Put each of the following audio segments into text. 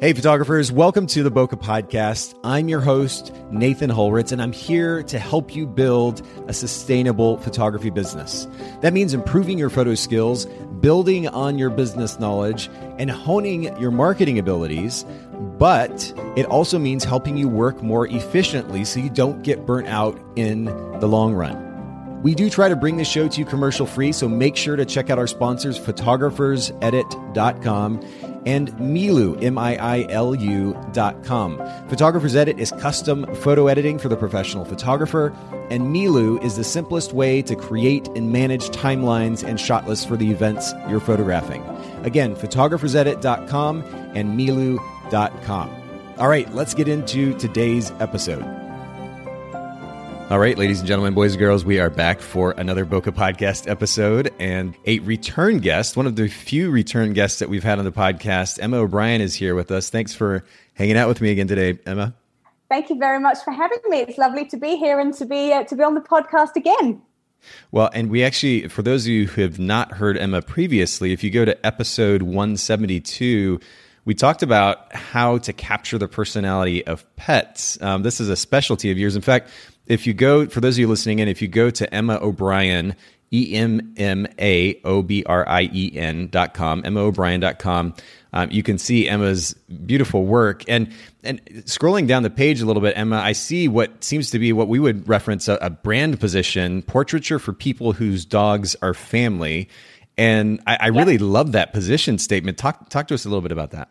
Hey, photographers, welcome to the Bokeh Podcast. I'm your host, Nathan Holritz, and I'm here to help you build a sustainable photography business. That means improving your photo skills, building on your business knowledge, and honing your marketing abilities. But it also means helping you work more efficiently so you don't get burnt out in the long run. We do try to bring the show to you commercial free, so make sure to check out our sponsors, photographersedit.com and Miilu, M I I L U dot com. Photographer's Edit is custom photo editing for the professional photographer, and Miilu is the simplest way to create and manage timelines and shot lists for the events you're photographing. Again, photographers photographersedit.com and Miilu.com. All right, let's get into today's episode. All right, ladies and gentlemen, boys and girls, we are back for another Bokeh Podcast episode and a return guest, one of the few return guests that we've had on the podcast. Emma O'Brien is here with us. Thanks for hanging out with me again today, Emma. Thank you very much for having me. It's lovely to be here and to be uh, to be on the podcast again. Well, and we actually, for those of you who have not heard Emma previously, if you go to episode 172, we talked about how to capture the personality of pets. Um, this is a specialty of yours. In fact, if you go, for those of you listening in, if you go to Emma O'Brien, E M M A O B R I E N dot com, O'Brien dot com, um, you can see Emma's beautiful work. And and scrolling down the page a little bit, Emma, I see what seems to be what we would reference a, a brand position, portraiture for people whose dogs are family. And I, I really yep. love that position statement. Talk talk to us a little bit about that.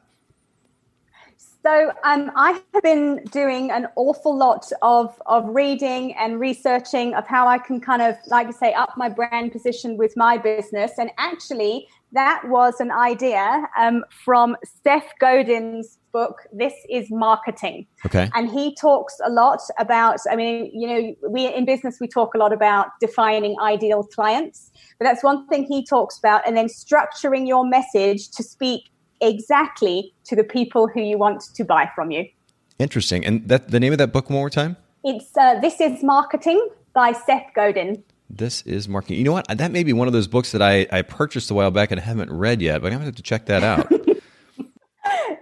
So um, I have been doing an awful lot of, of reading and researching of how I can kind of, like I say, up my brand position with my business. And actually, that was an idea um, from Seth Godin's book, This is Marketing. Okay. And he talks a lot about, I mean, you know, we in business, we talk a lot about defining ideal clients, but that's one thing he talks about. And then structuring your message to speak exactly to the people who you want to buy from you. Interesting. And that the name of that book one more time? It's uh, This is Marketing by Seth Godin. This is marketing. You know what? That may be one of those books that I, I purchased a while back and haven't read yet, but I'm going to have to check that out.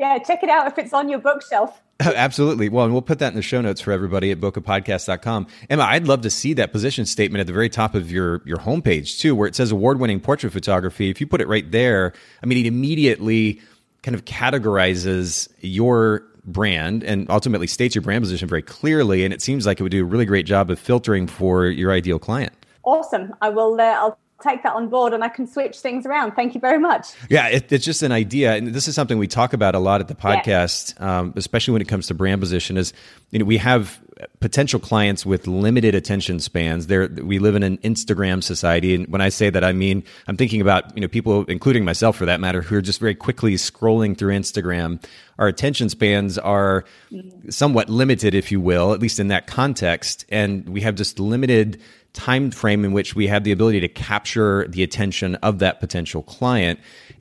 yeah, check it out if it's on your bookshelf. Absolutely. Well, and we'll put that in the show notes for everybody at bokehpodcast.com. Emma, I'd love to see that position statement at the very top of your, your homepage, too, where it says award winning portrait photography. If you put it right there, I mean, it immediately kind of categorizes your brand and ultimately states your brand position very clearly. And it seems like it would do a really great job of filtering for your ideal client. Awesome. I will. Uh, I'll take that on board and I can switch things around. Thank you very much. Yeah, it, it's just an idea, and this is something we talk about a lot at the podcast, yeah. um, especially when it comes to brand position. Is you know we have potential clients with limited attention spans. There, we live in an Instagram society, and when I say that, I mean I'm thinking about you know people, including myself for that matter, who are just very quickly scrolling through Instagram. Our attention spans are somewhat limited, if you will, at least in that context, and we have just limited time frame in which we have the ability to capture the attention of that potential client.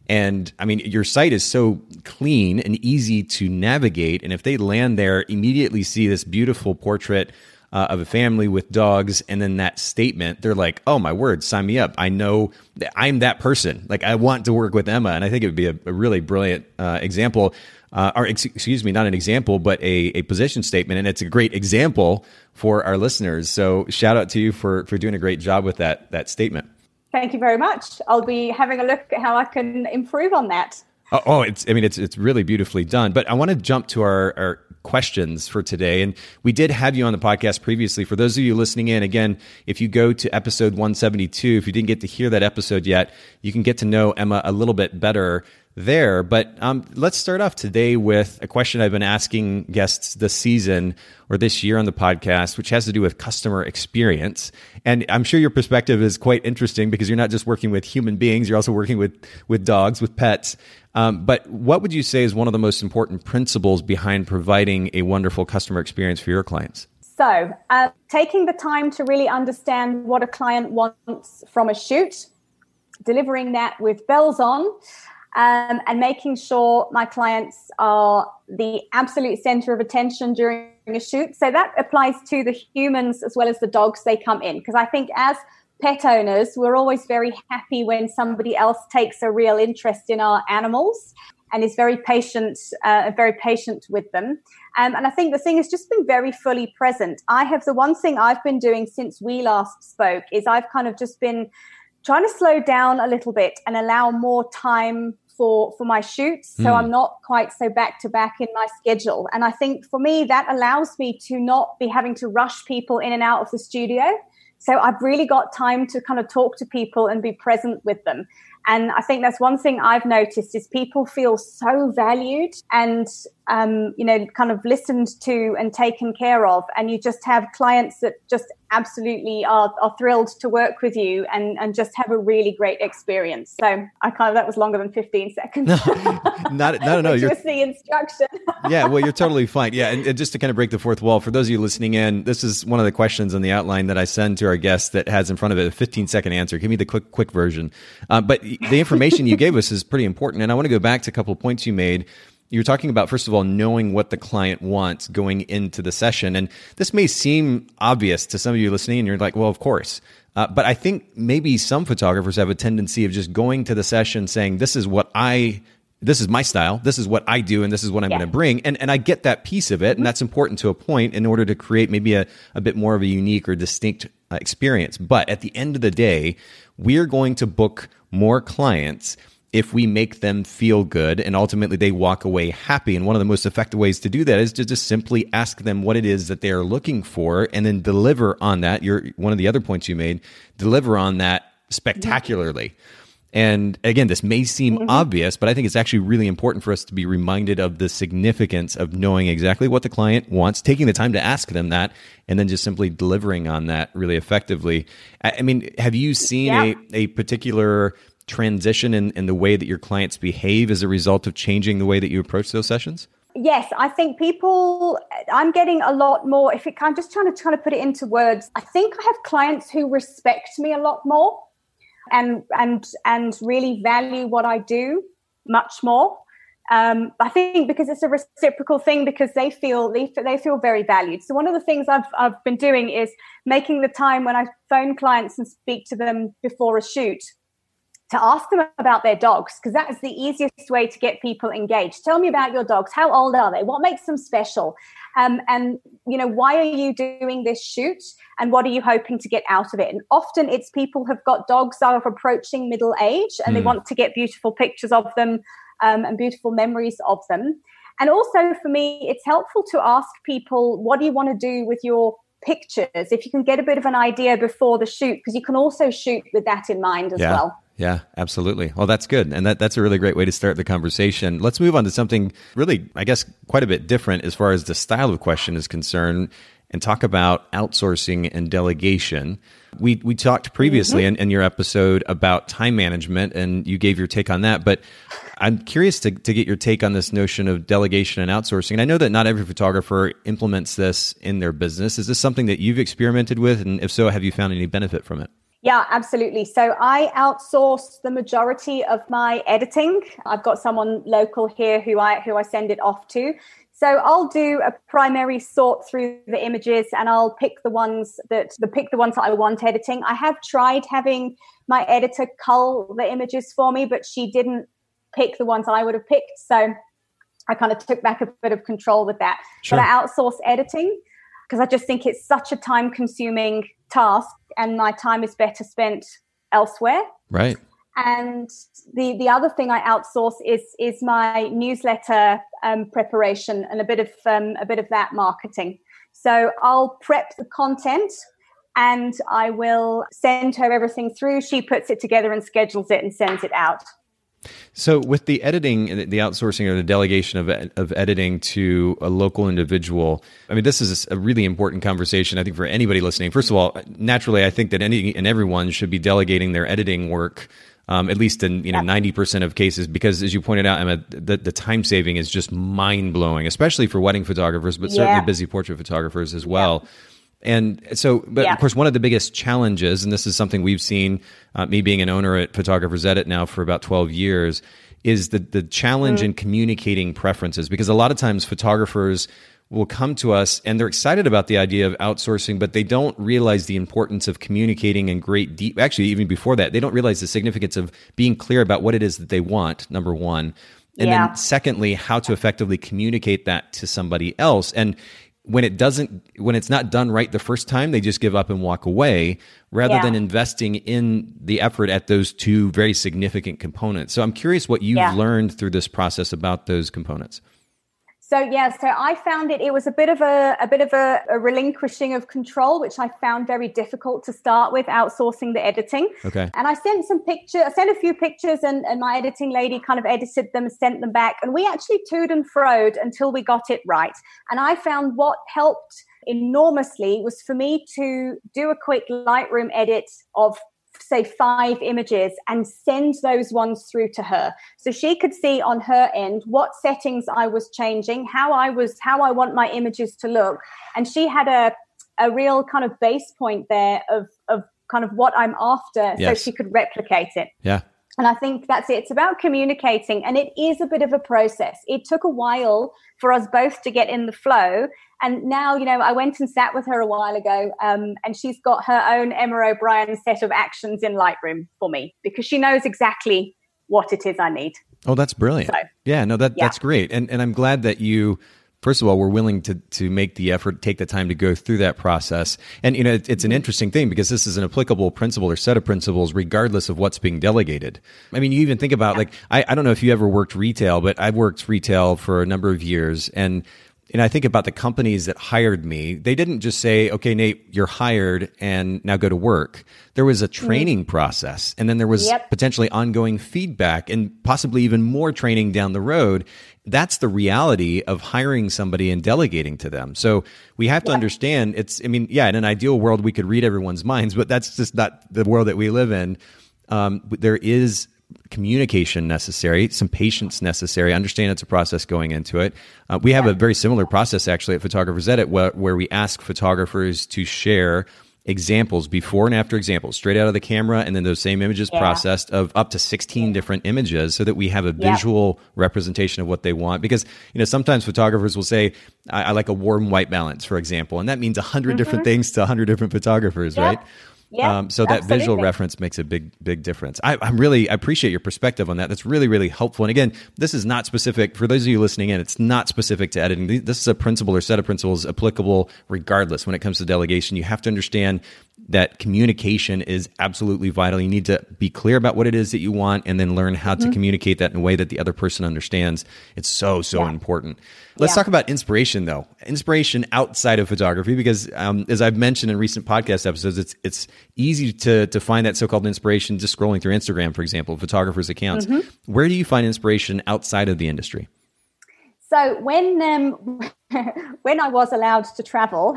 And I mean, your site is so clean and easy to navigate. And if they land there, immediately see this beautiful portrait uh, of a family with dogs, and then that statement, they're like, "Oh my word, sign me up! I know I'm that person. Like I want to work with Emma." And I think it would be a, a really brilliant uh, example, uh, or ex- excuse me, not an example, but a, a position statement, and it's a great example for our listeners. So shout out to you for for doing a great job with that that statement. Thank you very much. I'll be having a look at how I can improve on that. Oh, oh, it's I mean it's it's really beautifully done. But I want to jump to our, our questions for today. And we did have you on the podcast previously. For those of you listening in, again, if you go to episode 172, if you didn't get to hear that episode yet, you can get to know Emma a little bit better there. But um, let's start off today with a question I've been asking guests this season or this year on the podcast, which has to do with customer experience. And I'm sure your perspective is quite interesting because you're not just working with human beings, you're also working with, with dogs, with pets. Um, but what would you say is one of the most important principles behind providing a wonderful customer experience for your clients? So, uh, taking the time to really understand what a client wants from a shoot, delivering that with bells on, um, and making sure my clients are the absolute center of attention during a shoot. So that applies to the humans as well as the dogs they come in. Because I think as pet owners, we're always very happy when somebody else takes a real interest in our animals. and is very patient, uh, very patient with them. Um, and I think the thing has just been very fully present. I have the one thing I've been doing since we last spoke is I've kind of just been trying to slow down a little bit and allow more time for for my shoots so mm. i'm not quite so back to back in my schedule. And i think for me that allows me to not be having to rush people in and out of the studio. So i've really got time to kind of talk to people and be present with them and I think that's one thing I've noticed is people feel so valued and, um, you know, kind of listened to and taken care of. And you just have clients that just absolutely are, are thrilled to work with you and, and just have a really great experience. So I kind of, that was longer than 15 seconds. No, not, no, no. You're the instruction. yeah, well, you're totally fine. Yeah. And, and just to kind of break the fourth wall, for those of you listening in, this is one of the questions on the outline that I send to our guests that has in front of it a 15 second answer. Give me the quick, quick version. Uh, but the information you gave us is pretty important. And I want to go back to a couple of points you made. You're talking about, first of all, knowing what the client wants going into the session. And this may seem obvious to some of you listening, and you're like, well, of course. Uh, but I think maybe some photographers have a tendency of just going to the session saying, this is what I this is my style. This is what I do, and this is what I'm yeah. going to bring. And and I get that piece of it, and mm-hmm. that's important to a point in order to create maybe a, a bit more of a unique or distinct uh, experience. But at the end of the day, we're going to book more clients if we make them feel good and ultimately they walk away happy. And one of the most effective ways to do that is to just simply ask them what it is that they are looking for and then deliver on that. Your one of the other points you made, deliver on that spectacularly. And again, this may seem mm-hmm. obvious, but I think it's actually really important for us to be reminded of the significance of knowing exactly what the client wants, taking the time to ask them that, and then just simply delivering on that really effectively. I mean, have you seen yeah. a, a particular transition in, in the way that your clients behave as a result of changing the way that you approach those sessions? Yes, I think people. I'm getting a lot more. If it, I'm just trying to trying to put it into words, I think I have clients who respect me a lot more and and and really value what I do much more. Um, I think because it's a reciprocal thing because they feel they, they feel very valued. So one of the things I've I've been doing is making the time when I phone clients and speak to them before a shoot to ask them about their dogs because that is the easiest way to get people engaged. Tell me about your dogs. How old are they? What makes them special? Um, and you know why are you doing this shoot and what are you hoping to get out of it and often it's people have got dogs that are approaching middle age and mm. they hmm. want to get beautiful pictures of them um, and beautiful memories of them and also for me it's helpful to ask people what do you want to do with your pictures if you can get a bit of an idea before the shoot because you can also shoot with that in mind as yeah. well yeah, absolutely. Well, that's good. And that, that's a really great way to start the conversation. Let's move on to something really, I guess, quite a bit different as far as the style of question is concerned and talk about outsourcing and delegation. We, we talked previously mm-hmm. in, in your episode about time management and you gave your take on that. But I'm curious to, to get your take on this notion of delegation and outsourcing. And I know that not every photographer implements this in their business. Is this something that you've experimented with? And if so, have you found any benefit from it? Yeah, absolutely. So I outsource the majority of my editing. I've got someone local here who I who I send it off to. So I'll do a primary sort through the images and I'll pick the ones that the pick the ones that I want editing. I have tried having my editor cull the images for me, but she didn't pick the ones I would have picked. So I kind of took back a bit of control with that. Sure. But I outsource editing because I just think it's such a time consuming task and my time is better spent elsewhere. Right. And the the other thing I outsource is is my newsletter um, preparation and a bit of um, a bit of that marketing. So I'll prep the content and I will send her everything through. She puts it together and schedules it and sends it out. So, with the editing, the outsourcing or the delegation of, of editing to a local individual, I mean, this is a really important conversation, I think, for anybody listening. First of all, naturally, I think that any and everyone should be delegating their editing work. Um, at least in you know ninety percent of cases, because as you pointed out, Emma, the, the time saving is just mind blowing, especially for wedding photographers, but certainly busy portrait photographers as well. And so, but yeah. of course, one of the biggest challenges, and this is something we've seen, uh, me being an owner at Photographers Edit now for about 12 years, is the, the challenge mm. in communicating preferences. Because a lot of times photographers will come to us and they're excited about the idea of outsourcing, but they don't realize the importance of communicating in great deep. Actually, even before that, they don't realize the significance of being clear about what it is that they want, number one And Yeah. then secondly, how to effectively communicate that to somebody else. And when it doesn't when it's not done right the first time, they just give up and walk away rather Yeah. than investing in the effort at those two very significant components. So I'm curious what you've Yeah. learned through this process about those components. So yeah, so I found it. It was a bit of a a bit of a, a relinquishing of control, which I found very difficult to start with outsourcing the editing. Okay. And I sent some pictures. I sent a few pictures, and, and my editing lady kind of edited them, sent them back, and we actually toed and froed until we got it right. And I found what helped enormously was for me to do a quick Lightroom edit of say five images and send those ones through to her so she could see on her end what settings I was changing how I was how I want my images to look and she had a a real kind of base point there of of kind of what I'm after Yes. so she could replicate it Yeah. And I think that's it. It's about communicating, and it is a bit of a process. It took a while for us both to get in the flow. And now, you know, I went and sat with her a while ago, um, and she's got her own Emma O'Brien set of actions in Lightroom for me because she knows exactly what it is I need. Oh, that's brilliant. So, yeah, no, that yeah. that's great, and and I'm glad that you. First of all, we're willing to to make the effort, take the time to go through that process, and you know it, it's an interesting thing because this is an applicable principle or set of principles, regardless of what's being delegated. I mean, you even think about like I, I don't know if you ever worked retail, but I've worked retail for a number of years, and and I think about the companies that hired me. They didn't just say, "Okay, Nate, you're hired, and now go to work." There was a training process, and then there was Yep. potentially ongoing feedback and possibly even more training down the road. That's the reality of hiring somebody and delegating to them. So we have to understand it's, I mean, yeah, in an ideal world, we could read everyone's minds, but that's just not the world that we live in. Um, there is communication necessary, some patience necessary. Understand it's a process going into it. Uh, we have a very similar process actually at Photographers Edit where, where we ask photographers to share examples before and after examples straight out of the camera and then those same images Yeah. processed of up to 16 different images so that we have a Yeah. visual representation of what they want because you know sometimes photographers will say i, I like a warm white balance for example and that means 100 different things to 100 different photographers Yep. right Yeah, um, so that visual reference makes a big big difference. I, i'm really i appreciate your perspective on that. That's really really helpful. And again this is not specific for those of you listening in it's not specific to editing. This is a principle or set of principles applicable regardless when it comes to delegation. You have to understand that communication is absolutely vital you need to be clear about what it is that you want and then learn how Mm-hmm. to communicate that in a way that the other person understands it's so so Yeah. important let's Yeah. talk about inspiration though inspiration outside of photography because um, as i've mentioned in recent podcast episodes it's it's easy to to find that so-called inspiration just scrolling through instagram for example photographers accounts Mm-hmm. where do you find inspiration outside of the industry So when um, when I was allowed to travel,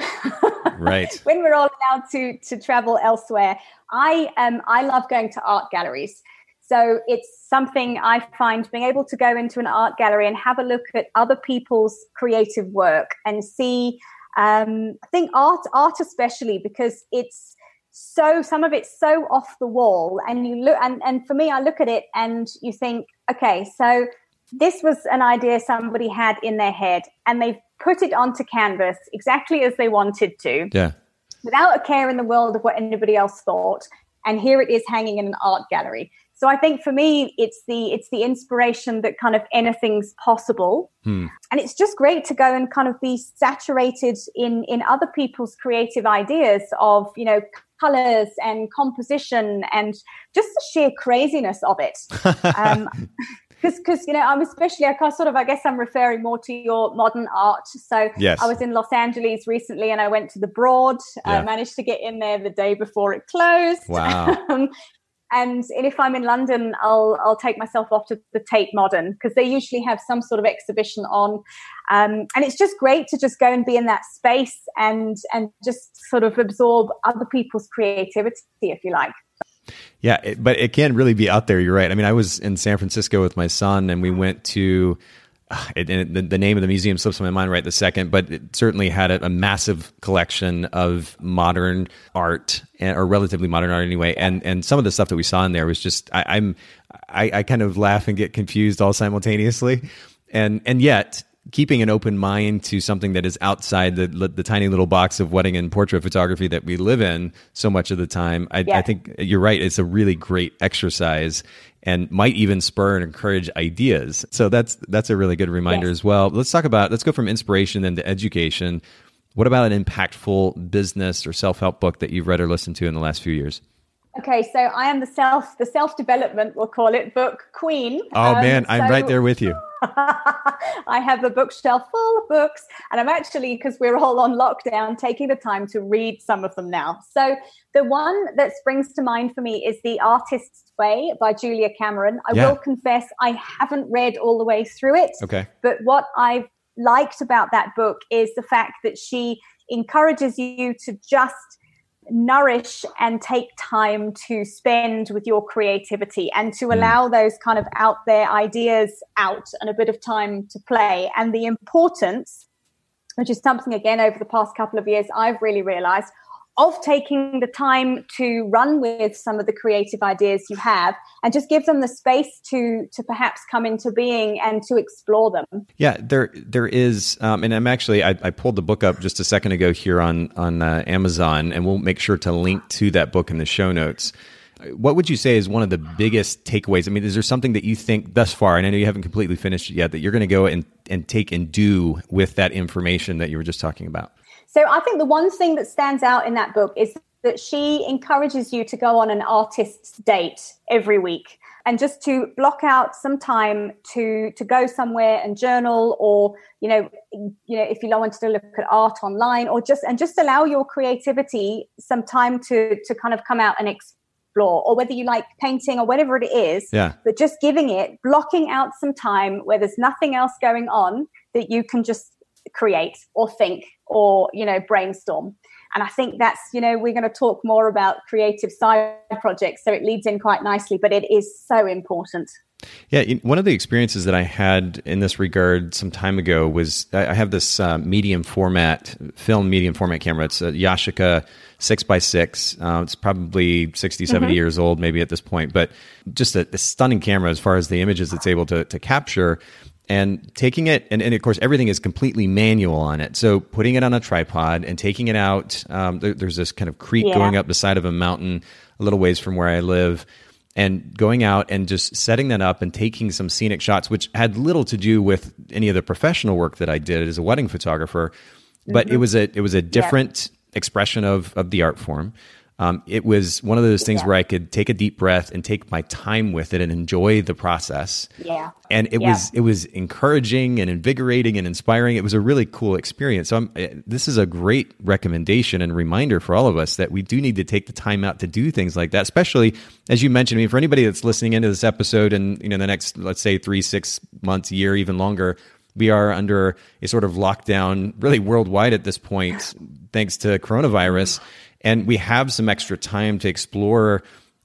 Right. when we're all allowed to to travel elsewhere, I um I love going to art galleries. So it's something I find being able to go into an art gallery and have a look at other people's creative work and see. Um, I think art, art especially because it's so some of it's so off the wall, and you look and and for me, I look at it and you think, okay, so this was an idea somebody had in their head, and they've put it onto canvas exactly as they wanted to yeah. without a care in the world of what anybody else thought. And here it is hanging in an art gallery. So i think for me it's the it's the inspiration that kind of anything's possible. Hmm. and it's just great to go and kind of be saturated in in other people's creative ideas of you know colors and composition and just the sheer craziness of it. Um, because because you know I'm especially I sort of I guess I'm referring more to your modern art. So Yes. I was in Los Angeles recently and I went to the Broad. Yeah. I managed to get in there the day before it closed. Wow. Um, and, and if I'm in London, I'll I'll take myself off to the Tate Modern because they usually have some sort of exhibition on, um, and it's just great to just go and be in that space and and just sort of absorb other people's creativity, if you like. Yeah, it, but it can really be out there. You're right. I mean, I was in San Francisco with my son, and we went to. Uh, it, the, the name of the museum slips my mind right the second, but it certainly had a, a massive collection of modern art, or relatively modern art anyway. And and some of the stuff that we saw in there was just I, I'm I, I kind of laugh and get confused all simultaneously, and and yet keeping an open mind to something that is outside the the tiny little box of wedding and portrait photography that we live in so much of the time. I, I think you're right. It's a really great exercise and might even spur and encourage ideas. So that's that's a really good reminder yes. as well. Let's talk about let's go from inspiration then to education. What about an impactful business or self help book that you've read or listened to in the last few years? Okay, so I am the self the self development we'll call it book queen. Oh um, man, I'm right there with you. I have a bookshelf full of books, and I'm actually because we're all on lockdown, taking the time to read some of them now. So the one that springs to mind for me is The Artist's Way by Julia Cameron. I yeah. will confess I haven't read all the way through it. Okay, but what I've liked about that book is the fact that she encourages you to just nourish and take time to spend with your creativity and to hmm. allow those kind of out there ideas out and a bit of time to play and the importance which is something again over the past couple of years I've really realized of taking the time to run with some of the creative ideas you have and just give them the space to to perhaps come into being and to explore them yeah there there is um, and i'm actually I, I, pulled the book up just a second ago here on on uh, amazon and we'll make sure to link to that book in the show notes what would you say is one of the biggest takeaways? I mean, is there something that you think thus far, and I know you haven't completely finished it yet, that you're going to go and, and take and do with that information that you were just talking about? So I think the one thing that stands out in that book is that she encourages you to go on an artist's date every week and just to block out some time to to go somewhere and journal or you know you know if you wanted to look at art online or just and just allow your creativity some time to to kind of come out and explore or whether you like painting or whatever it is yeah. but just giving it blocking out some time where there's nothing else going on that you can just create or think or you know brainstorm and i think that's you know we're going to talk more about creative side projects so it leads in quite nicely but it is so important yeah, one of the experiences that I had in this regard some time ago was I have this uh, medium format film medium format camera. It's a Yashica six by six. Uh, it's probably 60, 70 mm-hmm. years old, maybe at this point, but just a, a, stunning camera as far as the images it's able to, to capture and taking it and, and, of course everything is completely manual on it so putting it on a tripod and taking it out um, there, there's this kind of creek yeah. going up the side of a mountain a little ways from where i live and going out and just setting that up and taking some scenic shots which had little to do with any of the professional work that i did as a wedding photographer but mm-hmm. it was a it was a different yeah. expression of of the art form um, it was one of those things yeah. where I could take a deep breath and take my time with it and enjoy the process. Yeah. And it yeah. was it was encouraging and invigorating and inspiring. It was a really cool experience. So I'm, eh, this is a great recommendation and reminder for all of us that we do need to take the time out to do things like that. Especially as you mentioned, I mean, for anybody that's listening into this episode and you know the next let's say three, six months, year, even longer we are under a sort of lockdown really worldwide at this point thanks to coronavirus and we have some extra time to explore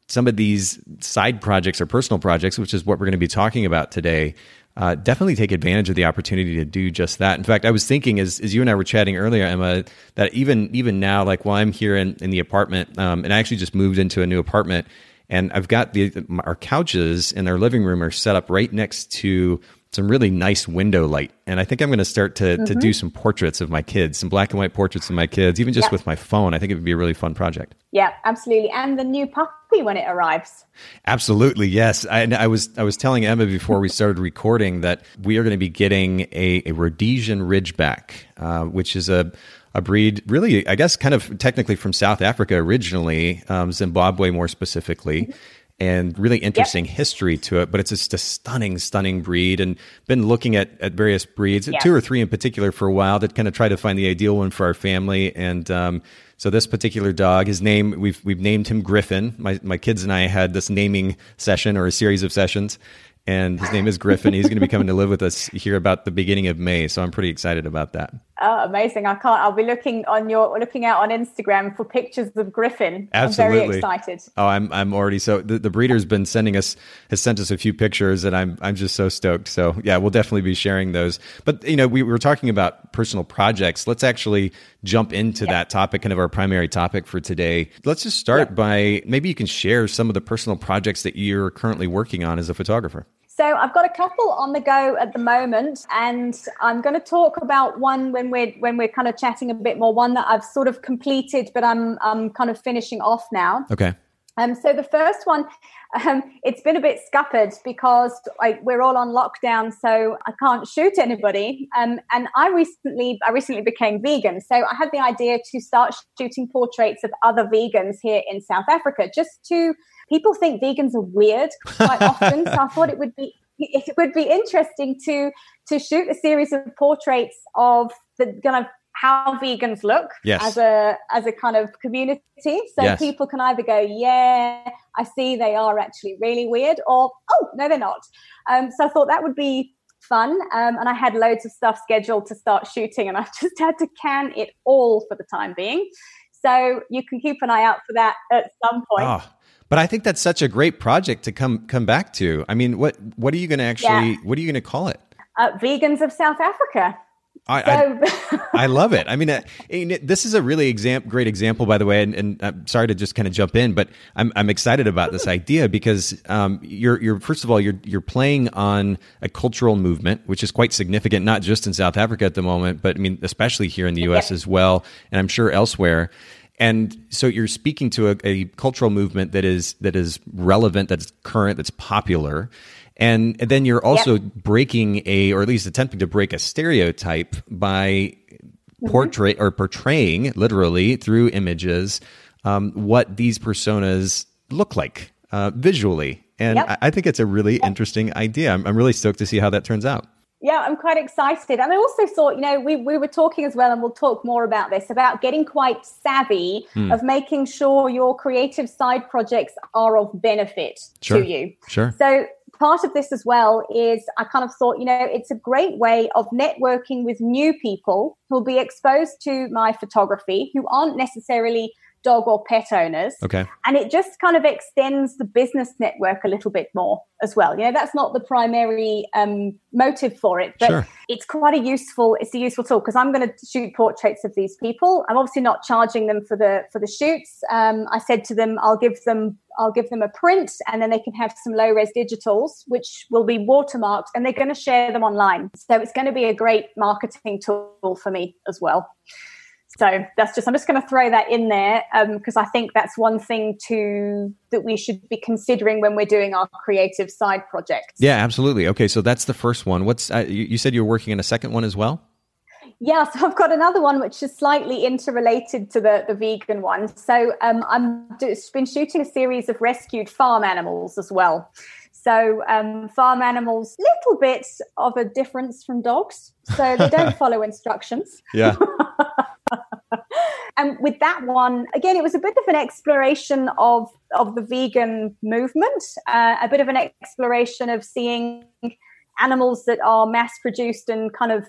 some of these side projects or personal projects, which is what we're going to be talking about today. Uh, definitely take advantage of the opportunity to do just that. In fact, I was thinking as, as you and I were chatting earlier, Emma, that even even now, like while I'm here in, in the apartment, um, and I actually just moved into a new apartment, and I've got the our couches in our living room are set up right next to some really nice window light. And I think I'm going to start to, mm-hmm. to do some portraits of my kids, some black and white portraits of my kids, even just with my phone. I think it would be a really fun project. Yeah, absolutely. And the new puppy when it arrives. Absolutely, yes. I, I was I was telling Emma before we started recording that we are going to be getting a, a Rhodesian Ridgeback, uh, which is a a breed, really, I guess, kind of technically from South Africa originally, um, Zimbabwe more specifically. Mm-hmm and really interesting yep. history to it. But it's just a stunning, stunning breed, and been looking at at various breeds, yeah. two or three in particular, for a while that kind of try to find the ideal one for our family. And um, so this particular dog, his name we've we've named him Griffin. My my kids and I had this naming session or a series of sessions, and his name is Griffin. He's going to be coming to live with us here about the beginning of May, so I'm pretty excited about that. Oh, amazing! I can't. I'll be looking on your looking out on Instagram for pictures of Griffin. Absolutely, I'm very excited. Oh, I'm I'm already so the, the breeder's been sending us has sent us a few pictures, and I'm I'm just so stoked. So yeah, we'll definitely be sharing those. But you know, we were talking about personal projects. Let's actually jump into that topic, kind of our primary topic for today. Let's just start by maybe you can share some of the personal projects that you're currently working on as a photographer. So I've got a couple on the go at the moment, and I'm going to talk about one when we're when we're kind of chatting a bit more. One that I've sort of completed, but I'm I'm kind of finishing off now. Okay. Um, so the first one, um, it's been a bit scuppered because like, we're all on lockdown, so I can't shoot anybody. Um, and I recently, I recently became vegan, so I had the idea to start shooting portraits of other vegans here in South Africa, just to people think vegans are weird quite often. so I thought it would be it would be interesting to to shoot a series of portraits of the kind of how vegans look yes. as a as a kind of community so yes. people can either go yeah i see they are actually really weird or oh no they're not um, so i thought that would be fun um, and i had loads of stuff scheduled to start shooting and i just had to can it all for the time being so you can keep an eye out for that at some point oh. But I think that's such a great project to come come back to. I mean, what what are you going to actually? Yeah. What are you going to call it? Uh, Vegans of South Africa. I, so. I, I, love it. I mean, uh, this is a really exam- great example, by the way. And, and, I'm sorry to just kind of jump in, but I'm, I'm excited about this idea because um, you're, you're first of all you're you're playing on a cultural movement, which is quite significant, not just in South Africa at the moment, but I mean, especially here in the U.S. Yeah. as well, and I'm sure elsewhere and so you're speaking to a, a, cultural movement that is that is relevant that's current that's popular and, and then you're also breaking a or at least attempting to break a stereotype by mm-hmm. portray or portraying literally through images um, what these personas look like uh, visually and yep. I, I, think it's a really yep. interesting idea I'm, I'm really stoked to see how that turns out yeah, I'm quite excited. And I also thought, you know, we, we were talking as well, and we'll talk more about this about getting quite savvy mm. of making sure your creative side projects are of benefit sure. to you. Sure. So part of this as well is I kind of thought, you know, it's a great way of networking with new people who'll be exposed to my photography who aren't necessarily dog or pet owners. Okay. And it just kind of extends the business network a little bit more as well. You know, that's not the primary um, motive for it, but sure. it's quite a useful, it's a useful tool because I'm going to shoot portraits of these people. I'm obviously not charging them for the, for the shoots. Um, I said to them, I'll give them, I'll give them a print and then they can have some low res digitals, which will be watermarked and they're going to share them online. So it's going to be a great marketing tool for me as well. So that's just I'm just going to throw that in there because um, I think that's one thing to that we should be considering when we're doing our creative side projects. Yeah, absolutely. Okay, so that's the first one. What's uh, you, you said you're working on a second one as well? Yeah, so I've got another one which is slightly interrelated to the, the vegan one. So um, I've been shooting a series of rescued farm animals as well. So um, farm animals, little bit of a difference from dogs. So they don't follow instructions. Yeah. and with that one, again, it was a bit of an exploration of of the vegan movement, uh, a bit of an exploration of seeing animals that are mass produced and kind of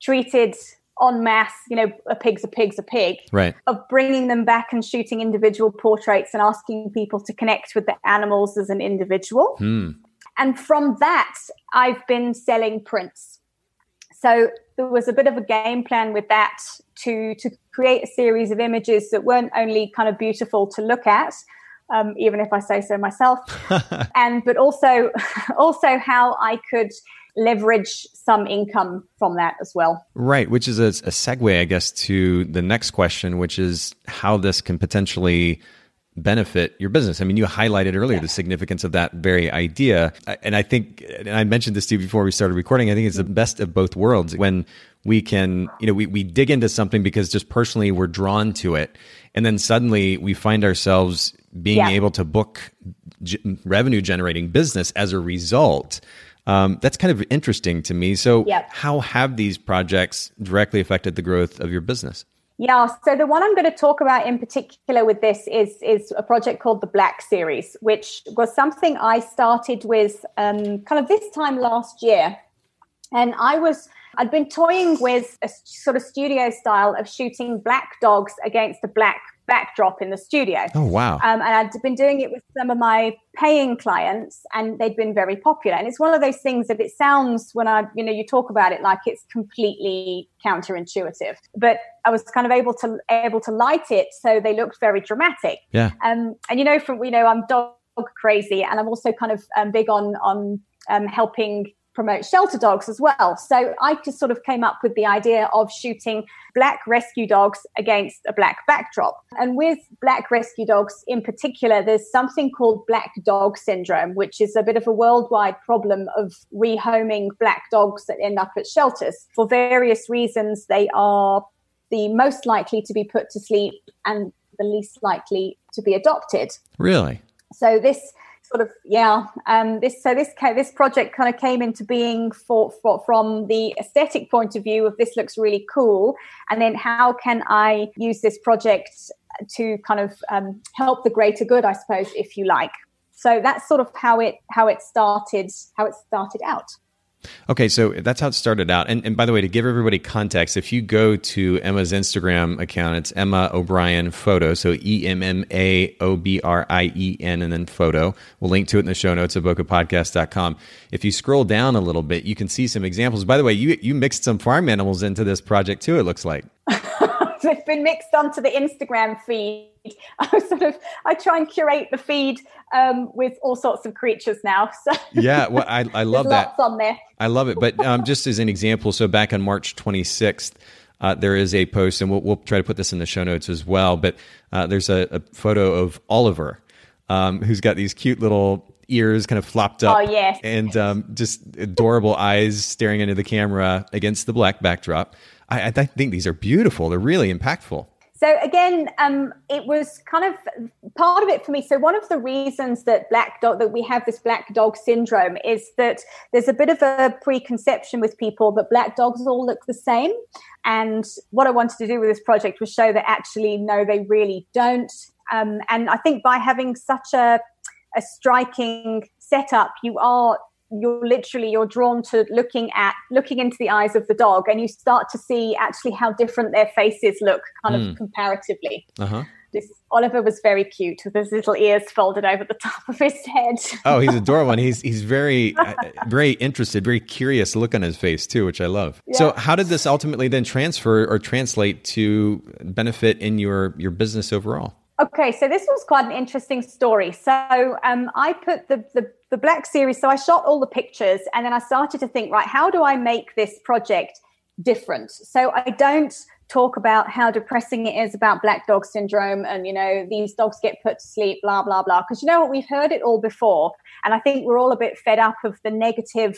treated en masse, you know, a pig's a pig's a pig. Right. Of bringing them back and shooting individual portraits and asking people to connect with the animals as an individual. Hmm. And from that, I've been selling prints. So there was a bit of a game plan with that to to create a series of images that weren't only kind of beautiful to look at, um, even if I say so myself, and but also also how I could leverage some income from that as well. Right, which is a, a segue, I guess, to the next question, which is how this can potentially benefit your business. I mean, you highlighted earlier yeah. the significance of that very idea. And I think, and I mentioned this to you before we started recording, I think it's the best of both worlds when we can, you know, we, we dig into something because just personally we're drawn to it. And then suddenly we find ourselves being yeah. able to book g- revenue generating business as a result. Um, that's kind of interesting to me. So, how have these projects directly affected the growth of your business? Yeah, so the one I'm going to talk about in particular with this is is a project called the Black Series, which was something I started with um, kind of this time last year, and I was I'd been toying with a sort of studio style of shooting black dogs against a black backdrop in the studio. Oh, wow. Um, and I'd been doing it with some of my paying clients and they'd been very popular. And it's one of those things that it sounds when I, you know, you talk about it like it's completely counterintuitive, but I was kind of able to, able to light it. So they looked very dramatic. Yeah. Um, and you know, from, you know, I'm dog crazy and I'm also kind of um, big on, on um, helping promote shelter dogs as well. So I just sort of came up with the idea of shooting black rescue dogs against a black backdrop. And with black rescue dogs in particular, there's something called black dog syndrome, which is a bit of a worldwide problem of rehoming black dogs that end up at shelters. For various reasons, they are the most likely to be put to sleep and the least likely to be adopted. Really? So this sort of yeah um, this so this this project kind of came into being for, for from the aesthetic point of view of this looks really cool. And then how can i use this project to kind of um, help the greater good i suppose if you like. So that's sort of how it how it started how it started out Okay, so that's how it started out. And, and by the way, to give everybody context, if you go to Emma's Instagram account, it's Emma O'Brien Photo. So E M M A O B R I E N and then photo. We'll link to it in the show notes at bokehpodcast.com. If you scroll down a little bit, you can see some examples. By the way, you, you mixed some farm animals into this project too, it looks like. They've been mixed onto the Instagram feed. I sort of I try and curate the feed um, with all sorts of creatures now. So yeah, well, I, I love that. on there. I love it. But um, just as an example, so back on March 26th, uh, there is a post, and we'll, we'll, try to put this in the show notes as well. But uh, there's a, a, photo of Oliver, um, who's got these cute little ears kind of flopped up. Oh, yes. And um, just adorable eyes staring into the camera against the black backdrop. I, I think these are beautiful. They're really impactful. So again, um, it was kind of part of it for me. So one of the reasons that black dog that we have this black dog syndrome is that there's a bit of a preconception with people that black dogs all look the same. And what I wanted to do with this project was show that actually, no, they really don't. Um, and I think by having such a a striking setup, you are you're literally you're drawn to looking at looking into the eyes of the dog and you start to see actually how different their faces look kind mm. of hmm. comparatively uh-huh. this oliver was very cute with his little ears folded over the top of his head oh he's adorable and he's he's very uh, very interested very curious look on his face too which i love yeah. so how did this ultimately then transfer or translate to benefit in your your business overall Okay, so this was quite an interesting story. So um, I put the, the, the Black series. So I shot all the pictures, and then I started to think, right, how do I make this project different? So I don't talk about how depressing it is about black dog syndrome and you know these dogs get put to sleep blah blah blah because you know what we've heard it all before and i think we're all a bit fed up of the negative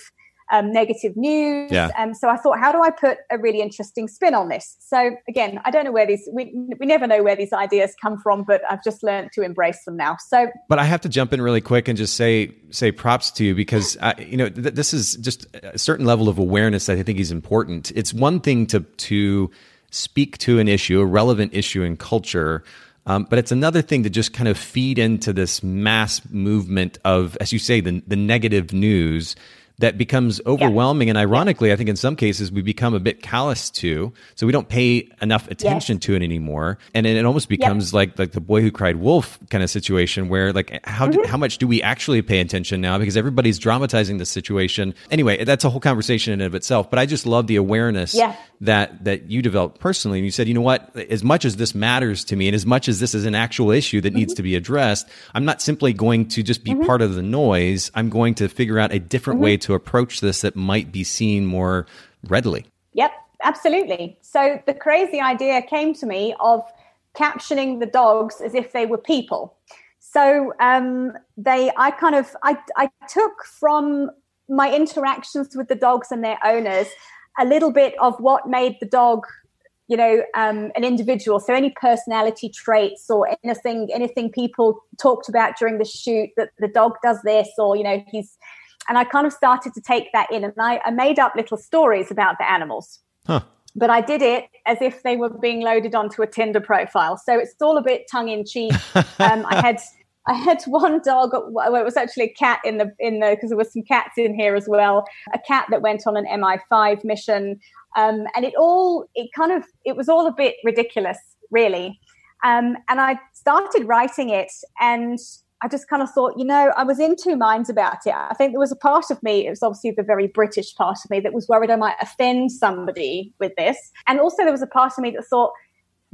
um, negative news. Yeah. Um, so I thought, how do I put a really interesting spin on this? So again, I don't know where these we we never know where these ideas come from, but I've just learned to embrace them now. So, but I have to jump in really quick and just say say props to you because I, you know th- this is just a certain level of awareness that I think is important. It's one thing to to speak to an issue, a relevant issue in culture. Um, but it's another thing to just kind of feed into this mass movement of, as you say, the, the negative news that becomes overwhelming. Yeah. And ironically, I think in some cases we become a bit callous to, so we don't pay enough attention yes. to it anymore. And it, almost becomes yep. like like the boy who cried wolf kind of situation where like how mm-hmm. do, how much do we actually pay attention now because everybody's dramatizing the situation. Anyway, that's a whole conversation in and of itself. But I just love the awareness yeah. That that you developed personally. And you said, you know what, as much as this matters to me, and as much as this is an actual issue that mm-hmm. needs to be addressed, I'm not simply going to just be mm-hmm. part of the noise. I'm going to figure out a different mm-hmm. way to approach this that might be seen more readily. Yep, absolutely. So the crazy idea came to me of captioning the dogs as if they were people. So um, they, I kind of, I, I took from my interactions with the dogs and their owners a little bit of what made the dog you know um, an individual so any personality traits or anything anything people talked about during the shoot that the dog does this or you know he's and I kind of started to take that in, and I, I made up little stories about the animals. Huh. But I did it as if they were being loaded onto a Tinder profile, so it's all a bit tongue in cheek. um, I had I had one dog. Well, it was actually a cat in the in the because there was some cats in here as well. A cat that went on an MI5 mission, um, and it all it kind of it was all a bit ridiculous, really. Um, and I started writing it, and I just kind of thought, you know, I was in two minds about it. I think there was a part of me, it was obviously the very British part of me, that was worried I might offend somebody with this. And also there was a part of me that thought,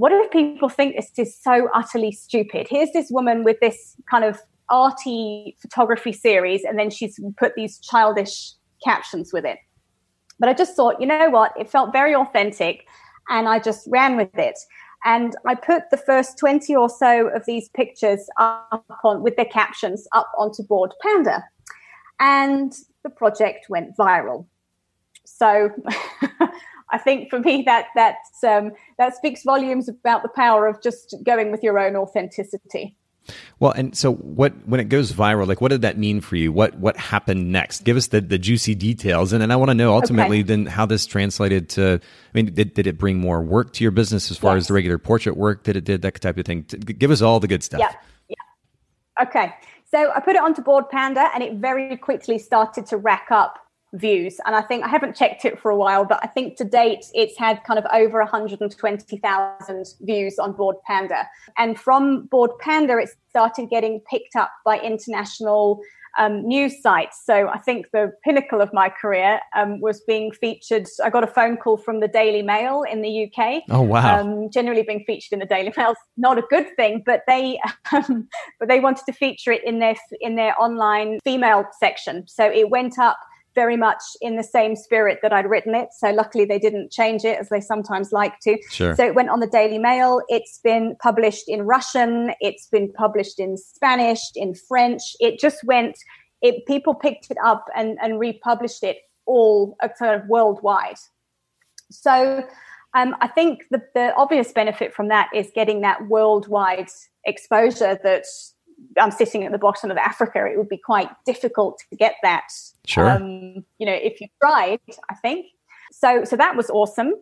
what if people think this is so utterly stupid? Here's this woman with this kind of arty photography series, and then she's put these childish captions with it. But I just thought, you know what? It felt very authentic, and I just ran with it. And I put the first 20 or so of these pictures up on, with their captions up onto Bored Panda. And the project went viral. So I think for me that that um, that speaks volumes about the power of just going with your own authenticity. Well, and so what when it goes viral, like what did that mean for you? What what happened next? Give us the, the juicy details, and then I want to know ultimately okay. then how this translated to. I mean, did, did it bring more work to your business as far yes. as the regular portrait work that it did, that type of thing? Give us all the good stuff. Yeah, yeah. Okay, so I put it onto Bored Panda, and it very quickly started to rack up views. And I think I haven't checked it for a while, but I think to date it's had kind of over 120,000 views on Bored Panda. And from Bored Panda, it started getting picked up by international um, news sites. So I think the pinnacle of my career um, was being featured. I got a phone call from the Daily Mail in the UK. Oh wow! Um, generally being featured in the Daily Mail is not a good thing, but they um, but they wanted to feature it in their in their online female section. So it went up very much in the same spirit that I'd written it. So luckily they didn't change it as they sometimes like to. Sure. So it went on the Daily Mail. It's been published in Russian. It's been published in Spanish, in French. It just went, it, people picked it up and, and republished it all uh, sort of worldwide. So um, I think the, the obvious benefit from that is getting that worldwide exposure that I'm sitting at the bottom of Africa, it would be quite difficult to get that. Sure. Um, you know, if you tried, I think. So, so that was awesome.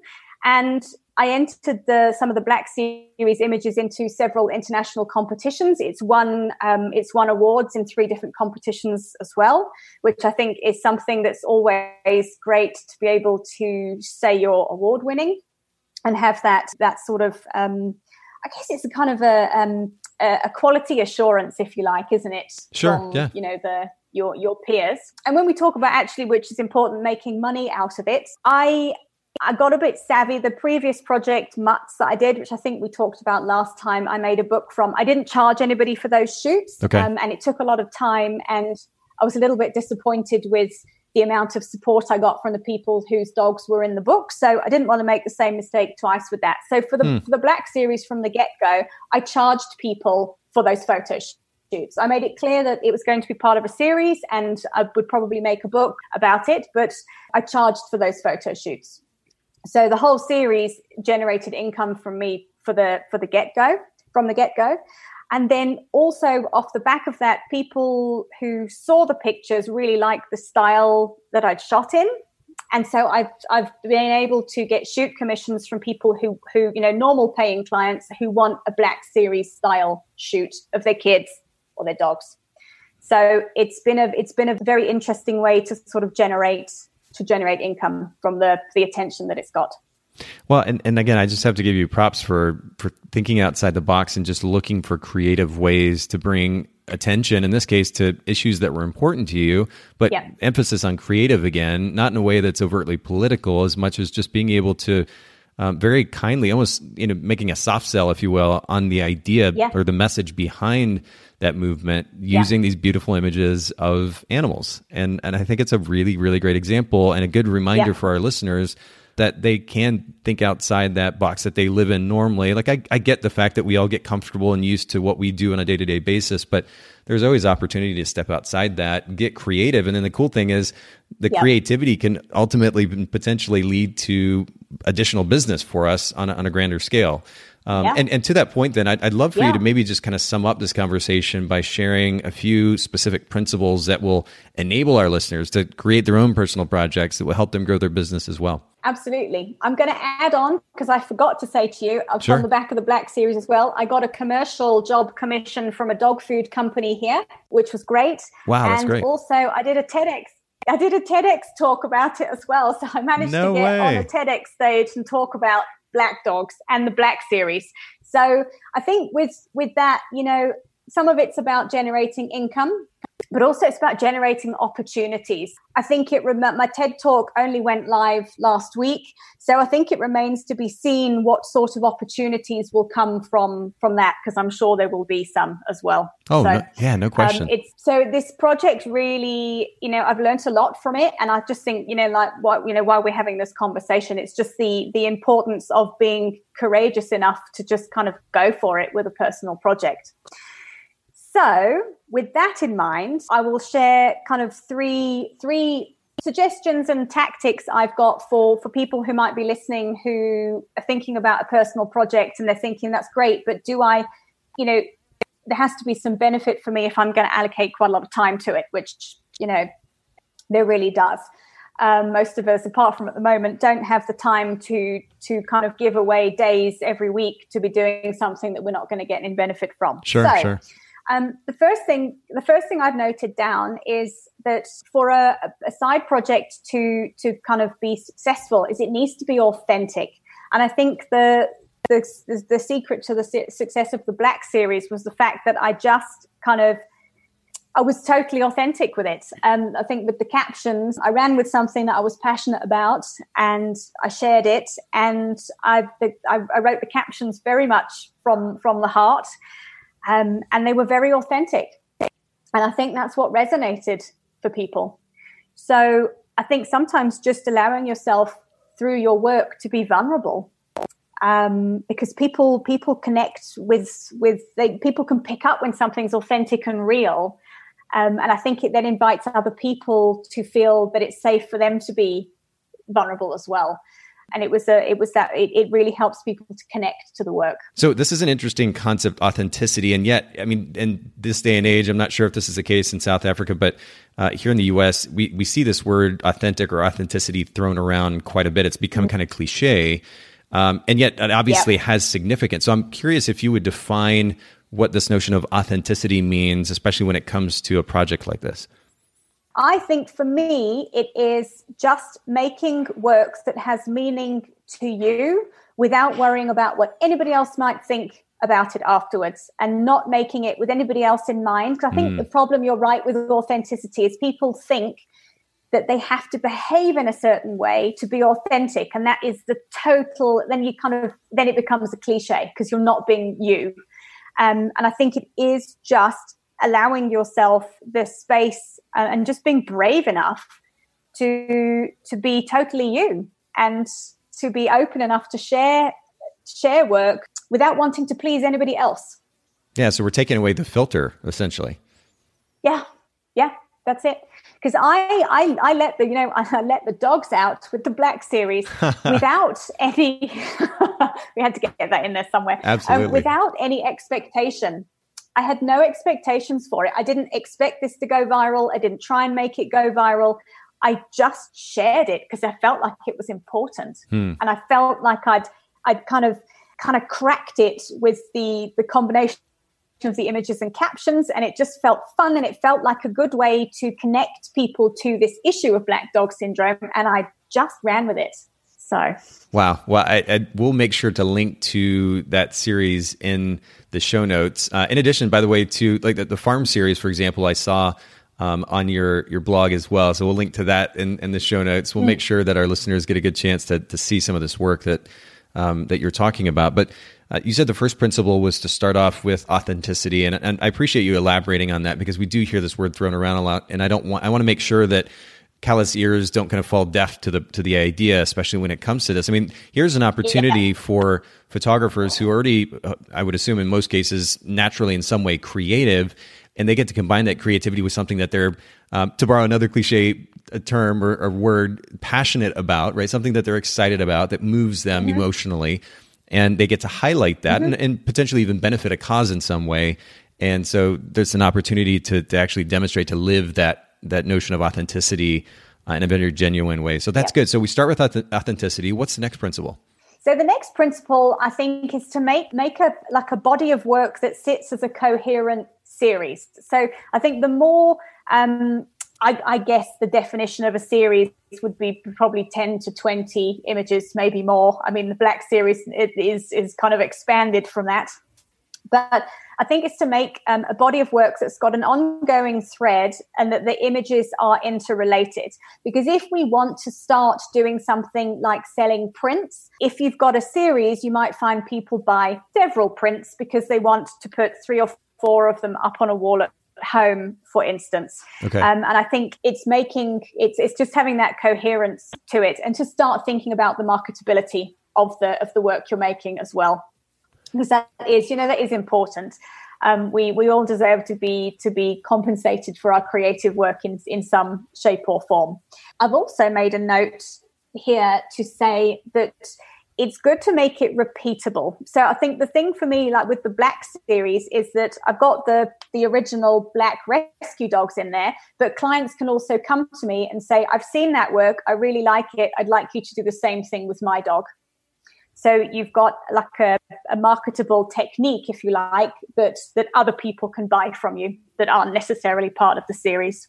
And I entered the, some of the Black Series images into several international competitions. It's won, um, it's won awards in three different competitions as well, which I think is something that's always great to be able to say you're award winning and have that, that sort of, um, I guess it's a kind of a, um, a quality assurance, if you like, isn't it? Sure. From, yeah. You know the your your peers. And when we talk about actually, which is important, making money out of it, I I got a bit savvy. The previous project, Mutts, that I did, which I think we talked about last time, I made a book from. I didn't charge anybody for those shoots, okay. Um, and it took a lot of time, and I was a little bit disappointed with the amount of support I got from the people whose dogs were in the book. So I didn't want to make the same mistake twice with that. So for the, hmm. for the Black series from the get go, I charged people for those photo shoots. I made it clear that it was going to be part of a series and I would probably make a book about it, but I charged for those photo shoots. So the whole series generated income from me for the for the get go from the get go. And then also off the back of that, people who saw the pictures really liked the style that I'd shot in. And so I've, I've been able to get shoot commissions from people who, who, you know, normal paying clients who want a black series style shoot of their kids or their dogs. So it's been a, it's been a very interesting way to sort of generate, to generate income from the, the attention that it's got. Well, and, and again, I just have to give you props for for thinking outside the box and just looking for creative ways to bring attention in this case to issues that were important to you but yeah. emphasis on creative again not in a way that's overtly political as much as just being able to um, very kindly almost you know making a soft sell if you will on the idea yeah. or the message behind that movement using yeah. these beautiful images of animals and and i think it's a really really great example and a good reminder for our listeners that they can think outside that box that they live in normally. Like I, I get the fact that we all get comfortable and used to what we do on a day to day basis, but there's always opportunity to step outside that, get creative. And then the cool thing is the creativity can ultimately potentially lead to additional business for us on a, on a grander scale. Um, yeah. and, and to that point, then I'd, I'd love for yeah. you to maybe just kind of sum up this conversation by sharing a few specific principles that will enable our listeners to create their own personal projects that will help them grow their business as well. Absolutely. I'm going to add on because I forgot to say to you sure. from the back of the Black Series as well. I got a commercial job commission from a dog food company here, which was great. Wow, and that's great. Also, I did a TEDx I did a TEDx talk about it as well. So I managed no to get way. on a TEDx stage and talk about black dogs and the black series. So I think with with that, you know, some of it's about generating income but also it's about generating opportunities. I think it rem- my TED talk only went live last week, so I think it remains to be seen what sort of opportunities will come from from that because I'm sure there will be some as well. Oh, so, no, yeah, no question. Um, it's so this project really, you know, I've learned a lot from it, and I just think, you know, like what you know, while we're having this conversation, it's just the the importance of being courageous enough to just kind of go for it with a personal project. So, with that in mind, I will share kind of three three suggestions and tactics I've got for for people who might be listening who are thinking about a personal project and they're thinking that's great, but do I, you know, there has to be some benefit for me if I'm going to allocate quite a lot of time to it, which you know there really does. Um, most of us, apart from at the moment, don't have the time to to kind of give away days every week to be doing something that we're not going to get any benefit from. Sure, so, sure. Um, the first thing, the first thing I've noted down is that for a, a side project to to kind of be successful, is it needs to be authentic. And I think the the, the secret to the success of the Black series was the fact that I just kind of I was totally authentic with it. Um, I think with the captions, I ran with something that I was passionate about, and I shared it. And I, I, I wrote the captions very much from from the heart um, and they were very authentic. And I think that's what resonated for people. So I think sometimes just allowing yourself through your work to be vulnerable, um, because people people connect with with they, people can pick up when something's authentic and real, um, and I think it then invites other people to feel that it's safe for them to be vulnerable as well and it was a it was that it, it really helps people to connect to the work so this is an interesting concept authenticity and yet i mean in this day and age i'm not sure if this is the case in south africa but uh, here in the us we, we see this word authentic or authenticity thrown around quite a bit it's become mm-hmm. kind of cliche um, and yet it obviously yep. has significance so i'm curious if you would define what this notion of authenticity means especially when it comes to a project like this I think for me, it is just making works that has meaning to you without worrying about what anybody else might think about it afterwards and not making it with anybody else in mind. Because I think mm. the problem you're right with authenticity is people think that they have to behave in a certain way to be authentic. And that is the total, then you kind of, then it becomes a cliche because you're not being you. Um, and I think it is just allowing yourself the space uh, and just being brave enough to to be totally you and to be open enough to share share work without wanting to please anybody else. Yeah, so we're taking away the filter essentially. Yeah, yeah, that's it. Because I, I, I let the you know I let the dogs out with the Black series without any. we had to get that in there somewhere. Um, Absolutely. Um, without any expectation I had no expectations for it. I didn't expect this to go viral. I didn't try and make it go viral. I just shared it because I felt like it was important, hmm. and I felt like I'd I'd kind of kind of cracked it with the the combination of the images and captions, and it just felt fun, and it felt like a good way to connect people to this issue of Black Dog Syndrome, and I just ran with it. So wow, well, I, I will make sure to link to that series in the show notes. Uh, in addition, by the way, to like the, the farm series, for example, I saw um, on your your blog as well. So we'll link to that in, in the show notes. We'll mm. make sure that our listeners get a good chance to to see some of this work that um, that you're talking about. But uh, you said the first principle was to start off with authenticity, and, and I appreciate you elaborating on that because we do hear this word thrown around a lot, and I don't want I want to make sure that callous ears don't kind of fall deaf to the to the idea, especially when it comes to this. I mean, here's an opportunity yeah. for photographers who already, uh, I would assume, in most cases, naturally in some way creative, and they get to combine that creativity with something that they're, um, to borrow another cliche term or, or, word, passionate about, right? Something that they're excited about that moves them mm-hmm. emotionally, and they get to highlight that mm-hmm. and, and potentially even benefit a cause in some way. And so there's an opportunity to, to actually demonstrate to live that that notion of authenticity uh, in a very genuine way. So that's yeah. good. So we start with authenticity. What's the next principle? So the next principle, I think, is to make make a like a body of work that sits as a coherent series. So I think the more, um, I, I, guess, the definition of a series would be probably ten to twenty images, maybe more. I mean, the Black series is is kind of expanded from that. But I think it's to make um, a body of work that's got an ongoing thread and that the images are interrelated. Because if we want to start doing something like selling prints, if you've got a series, you might find people buy several prints because they want to put three or four of them up on a wall at home for instance okay. Um, and i think it's making it's it's just having that coherence to it and to start thinking about the marketability of the of the work you're making as well because that is you know that is important um, we we all deserve to be to be compensated for our creative work in in some shape or form i've also made a note here to say that it's good to make it repeatable. So I think the thing for me, like with the Black series, is that I've got the the original Black rescue dogs in there, but clients can also come to me and say, "I've seen that work. I really like it. I'd like you to do the same thing with my dog." So you've got like a, a marketable technique, if you like, that that other people can buy from you that aren't necessarily part of the series.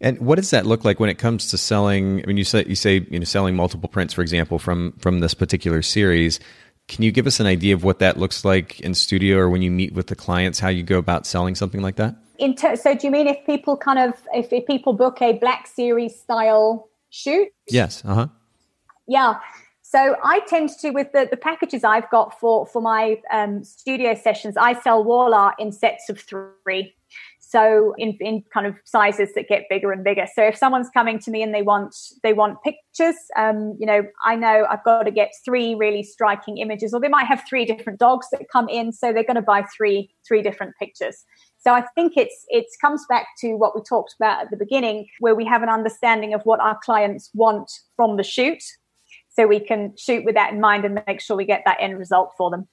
And what does that look like when it comes to selling? I mean, you say you say you know selling multiple prints, for example, from from this particular series. Can you give us an idea of what that looks like in studio or when you meet with the clients? How you go about selling something like that? Ter- so, do you mean if people kind of if, if people book a Black Series style shoot? Yes. Uh huh. Yeah. So I tend to, with the, the packages I've got for for my um, studio sessions, I sell wall art in sets of three. So in, in kind of sizes that get bigger and bigger. So if someone's coming to me and they want they want pictures um, you know i know i've got to get three really striking images or they might have three different dogs that come in so they're going to buy three three different pictures. So i think it's it comes back to what we talked about at the beginning where we have an understanding of what our clients want from the shoot so we can shoot with that in mind and make sure we get that end result for them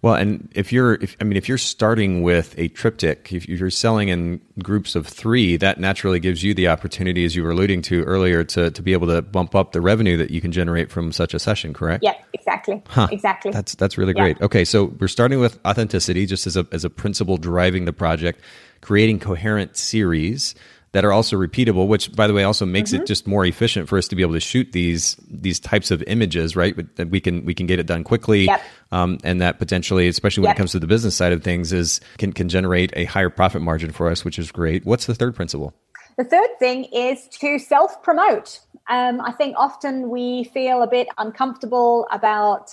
well, and if you're, if, I mean, if you're starting with a triptych, if you're selling in groups of three, that naturally gives you the opportunity, as you were alluding to earlier, to, to be able to bump up the revenue that you can generate from such a session. Correct? Yeah, exactly. Huh. Exactly. That's that's really great. Yeah. Okay, so we're starting with authenticity, just as a as a principle driving the project, creating coherent series that are also repeatable, which by the way also makes mm-hmm. it just more efficient for us to be able to shoot these these types of images, right? That we can we can get it done quickly, yep. um, and that potentially, especially when yep. it comes to the business side of things, is can can generate a higher profit margin for us, which is great. What's the third principle? The third thing is to self promote. Um, I think often we feel a bit uncomfortable about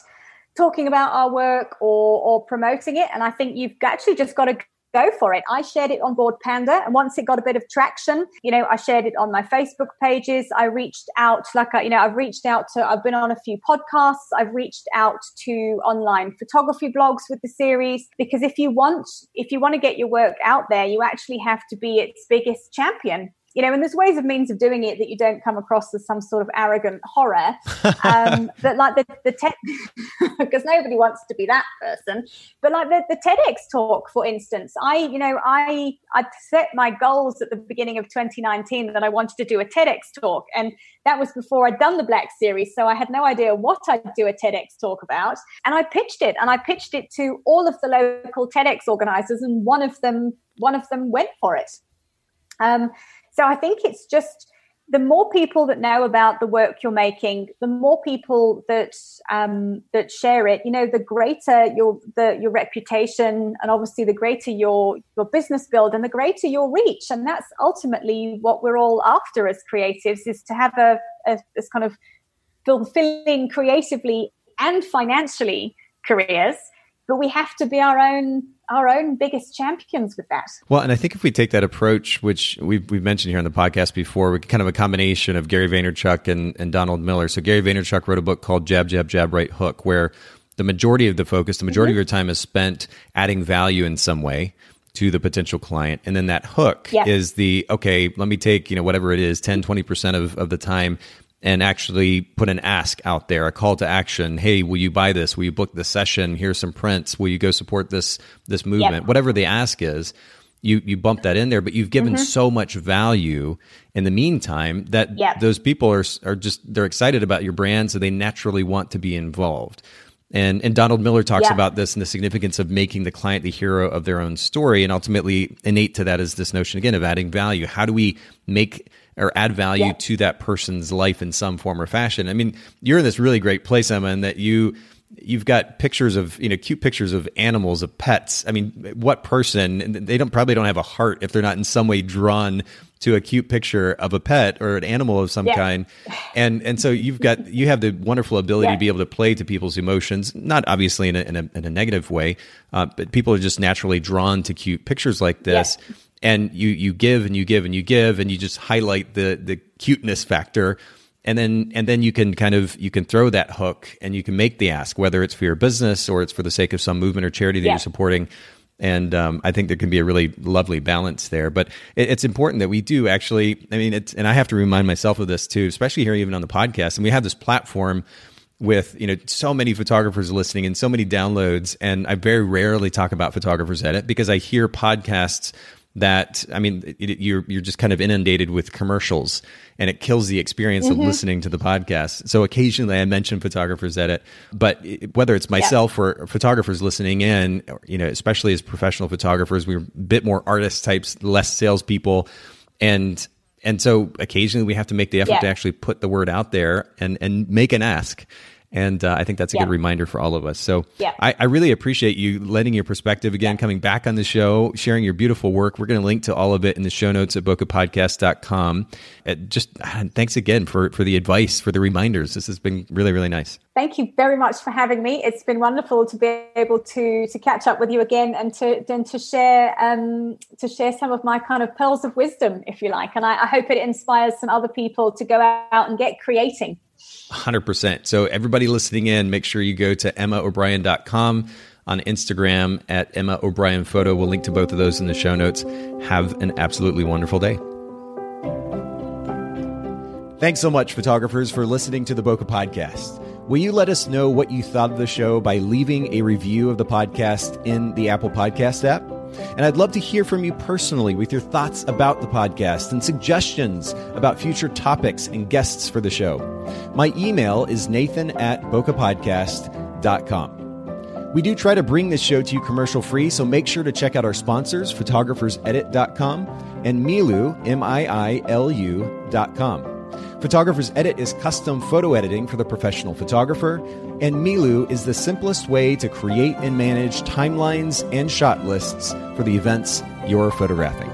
talking about our work or, or promoting it. And I think you've actually just got to go for it. I shared it on Bored Panda, and once it got a bit of traction, you know, I shared it on my Facebook pages. I reached out, like, I, you know, I've reached out to, I've been on a few podcasts. I've reached out to online photography blogs with the series because if you want, if you want to get your work out there, you actually have to be its biggest champion you know, and there's ways of means of doing it that you don't come across as some sort of arrogant horror. Um, but like the, the TED, because nobody wants to be that person. But like the, the TEDx talk, for instance, I, you know, I, I set my goals at the beginning of 2019 that I wanted to do a TEDx talk. And that was before I'd done the Black series. So I had no idea what I'd do a TEDx talk about. And I pitched it and I pitched it to all of the local TEDx organizers and one of them, one of them went for it. Um, so I think it's just the more people that know about the work you're making, the more people that um, that share it, you know, the greater your the your reputation, and obviously the greater your your business build, and the greater your reach. And that's ultimately what we're all after as creatives: is to have a, a this kind of fulfilling creatively and financially careers. But we have to be our own our own biggest champions with that. Well, and I think if we take that approach, which we've, we've mentioned here on the podcast before, we kind of a combination of Gary Vaynerchuk and, and Donald Miller. So Gary Vaynerchuk wrote a book called Jab, Jab, Jab, Right Hook, where the majority of the focus, the majority mm-hmm. of your time is spent adding value in some way to the potential client. And then that hook is the, okay, let me take, you know, whatever it is, 10, 20% of, of the time and actually put an ask out there, a call to action. Hey, will you buy this? Will you book the session? Here's some prints. Will you go support this this movement? Yep. Whatever the ask is, you you bump that in there. But you've given mm-hmm. so much value in the meantime that yep. those people are are just they're excited about your brand, so they naturally want to be involved. And and Donald Miller talks about this and the significance of making the client the hero of their own story. And ultimately, innate to that is this notion again of adding value. How do we make or add value yeah. to that person's life in some form or fashion. I mean, you're in this really great place, Emma, and that you you've got pictures of you know cute pictures of animals of pets i mean what person they don't probably don't have a heart if they're not in some way drawn to a cute picture of a pet or an animal of some yeah. kind and and so you've got you have the wonderful ability yeah. to be able to play to people's emotions not obviously in a, in a, in a negative way uh, but people are just naturally drawn to cute pictures like this yeah. And you you give and you give and you give and you just highlight the the cuteness factor and then and then you can kind of you can throw that hook and you can make the ask whether it's for your business or it's for the sake of some movement or charity that yeah. you're supporting and um, I think there can be a really lovely balance there. But it, it's important that we do actually. I mean, it's and I have to remind myself of this too, especially here even on the podcast. And we have this platform with you know so many photographers listening and so many downloads, and I very rarely talk about photographers edit because I hear podcasts that I mean it, you're you're just kind of inundated with commercials and it kills the experience mm-hmm. of listening to the podcast. So occasionally I mention photographers edit, but whether it's myself yeah. or photographers listening in, you know, especially as professional photographers, we're a bit more artist types, less salespeople, and and so occasionally we have to make the effort yeah. to actually put the word out there and and make an ask. And uh, I think that's a yeah. good reminder for all of us. So yeah. I, I, really appreciate you lending your perspective again, coming back on the show, sharing your beautiful work. We're going to link to all of it in the show notes at bokehpodcast.com. Uh, just uh, thanks again for, for the advice, for the reminders. This has been really, really nice. Thank you very much for having me. It's been wonderful to be able to to catch up with you again and to and to share um, to share some of my kind of pearls of wisdom, if you like. And I, I hope it inspires some other people to go out and get creating. 100%. So, everybody listening in, make sure you go to emmaobrien.com on Instagram at Emma O'Brien Photo. We'll link to both of those in the show notes. Have an absolutely wonderful day. Thanks so much, photographers, for listening to the Bokeh Podcast. Will you let us know what you thought of the show by leaving a review of the podcast in the Apple Podcast app? And I'd love to hear from you personally with your thoughts about the podcast and suggestions about future topics and guests for the show. My email is nathan at bokehpodcast.com. We do try to bring this show to you commercial free, so make sure to check out our sponsors, photographersedit.com and Miilu, M I I L U.com. Photographer's Edit is custom photo editing for the professional photographer, and Miilu is the simplest way to create and manage timelines and shot lists for the events you're photographing.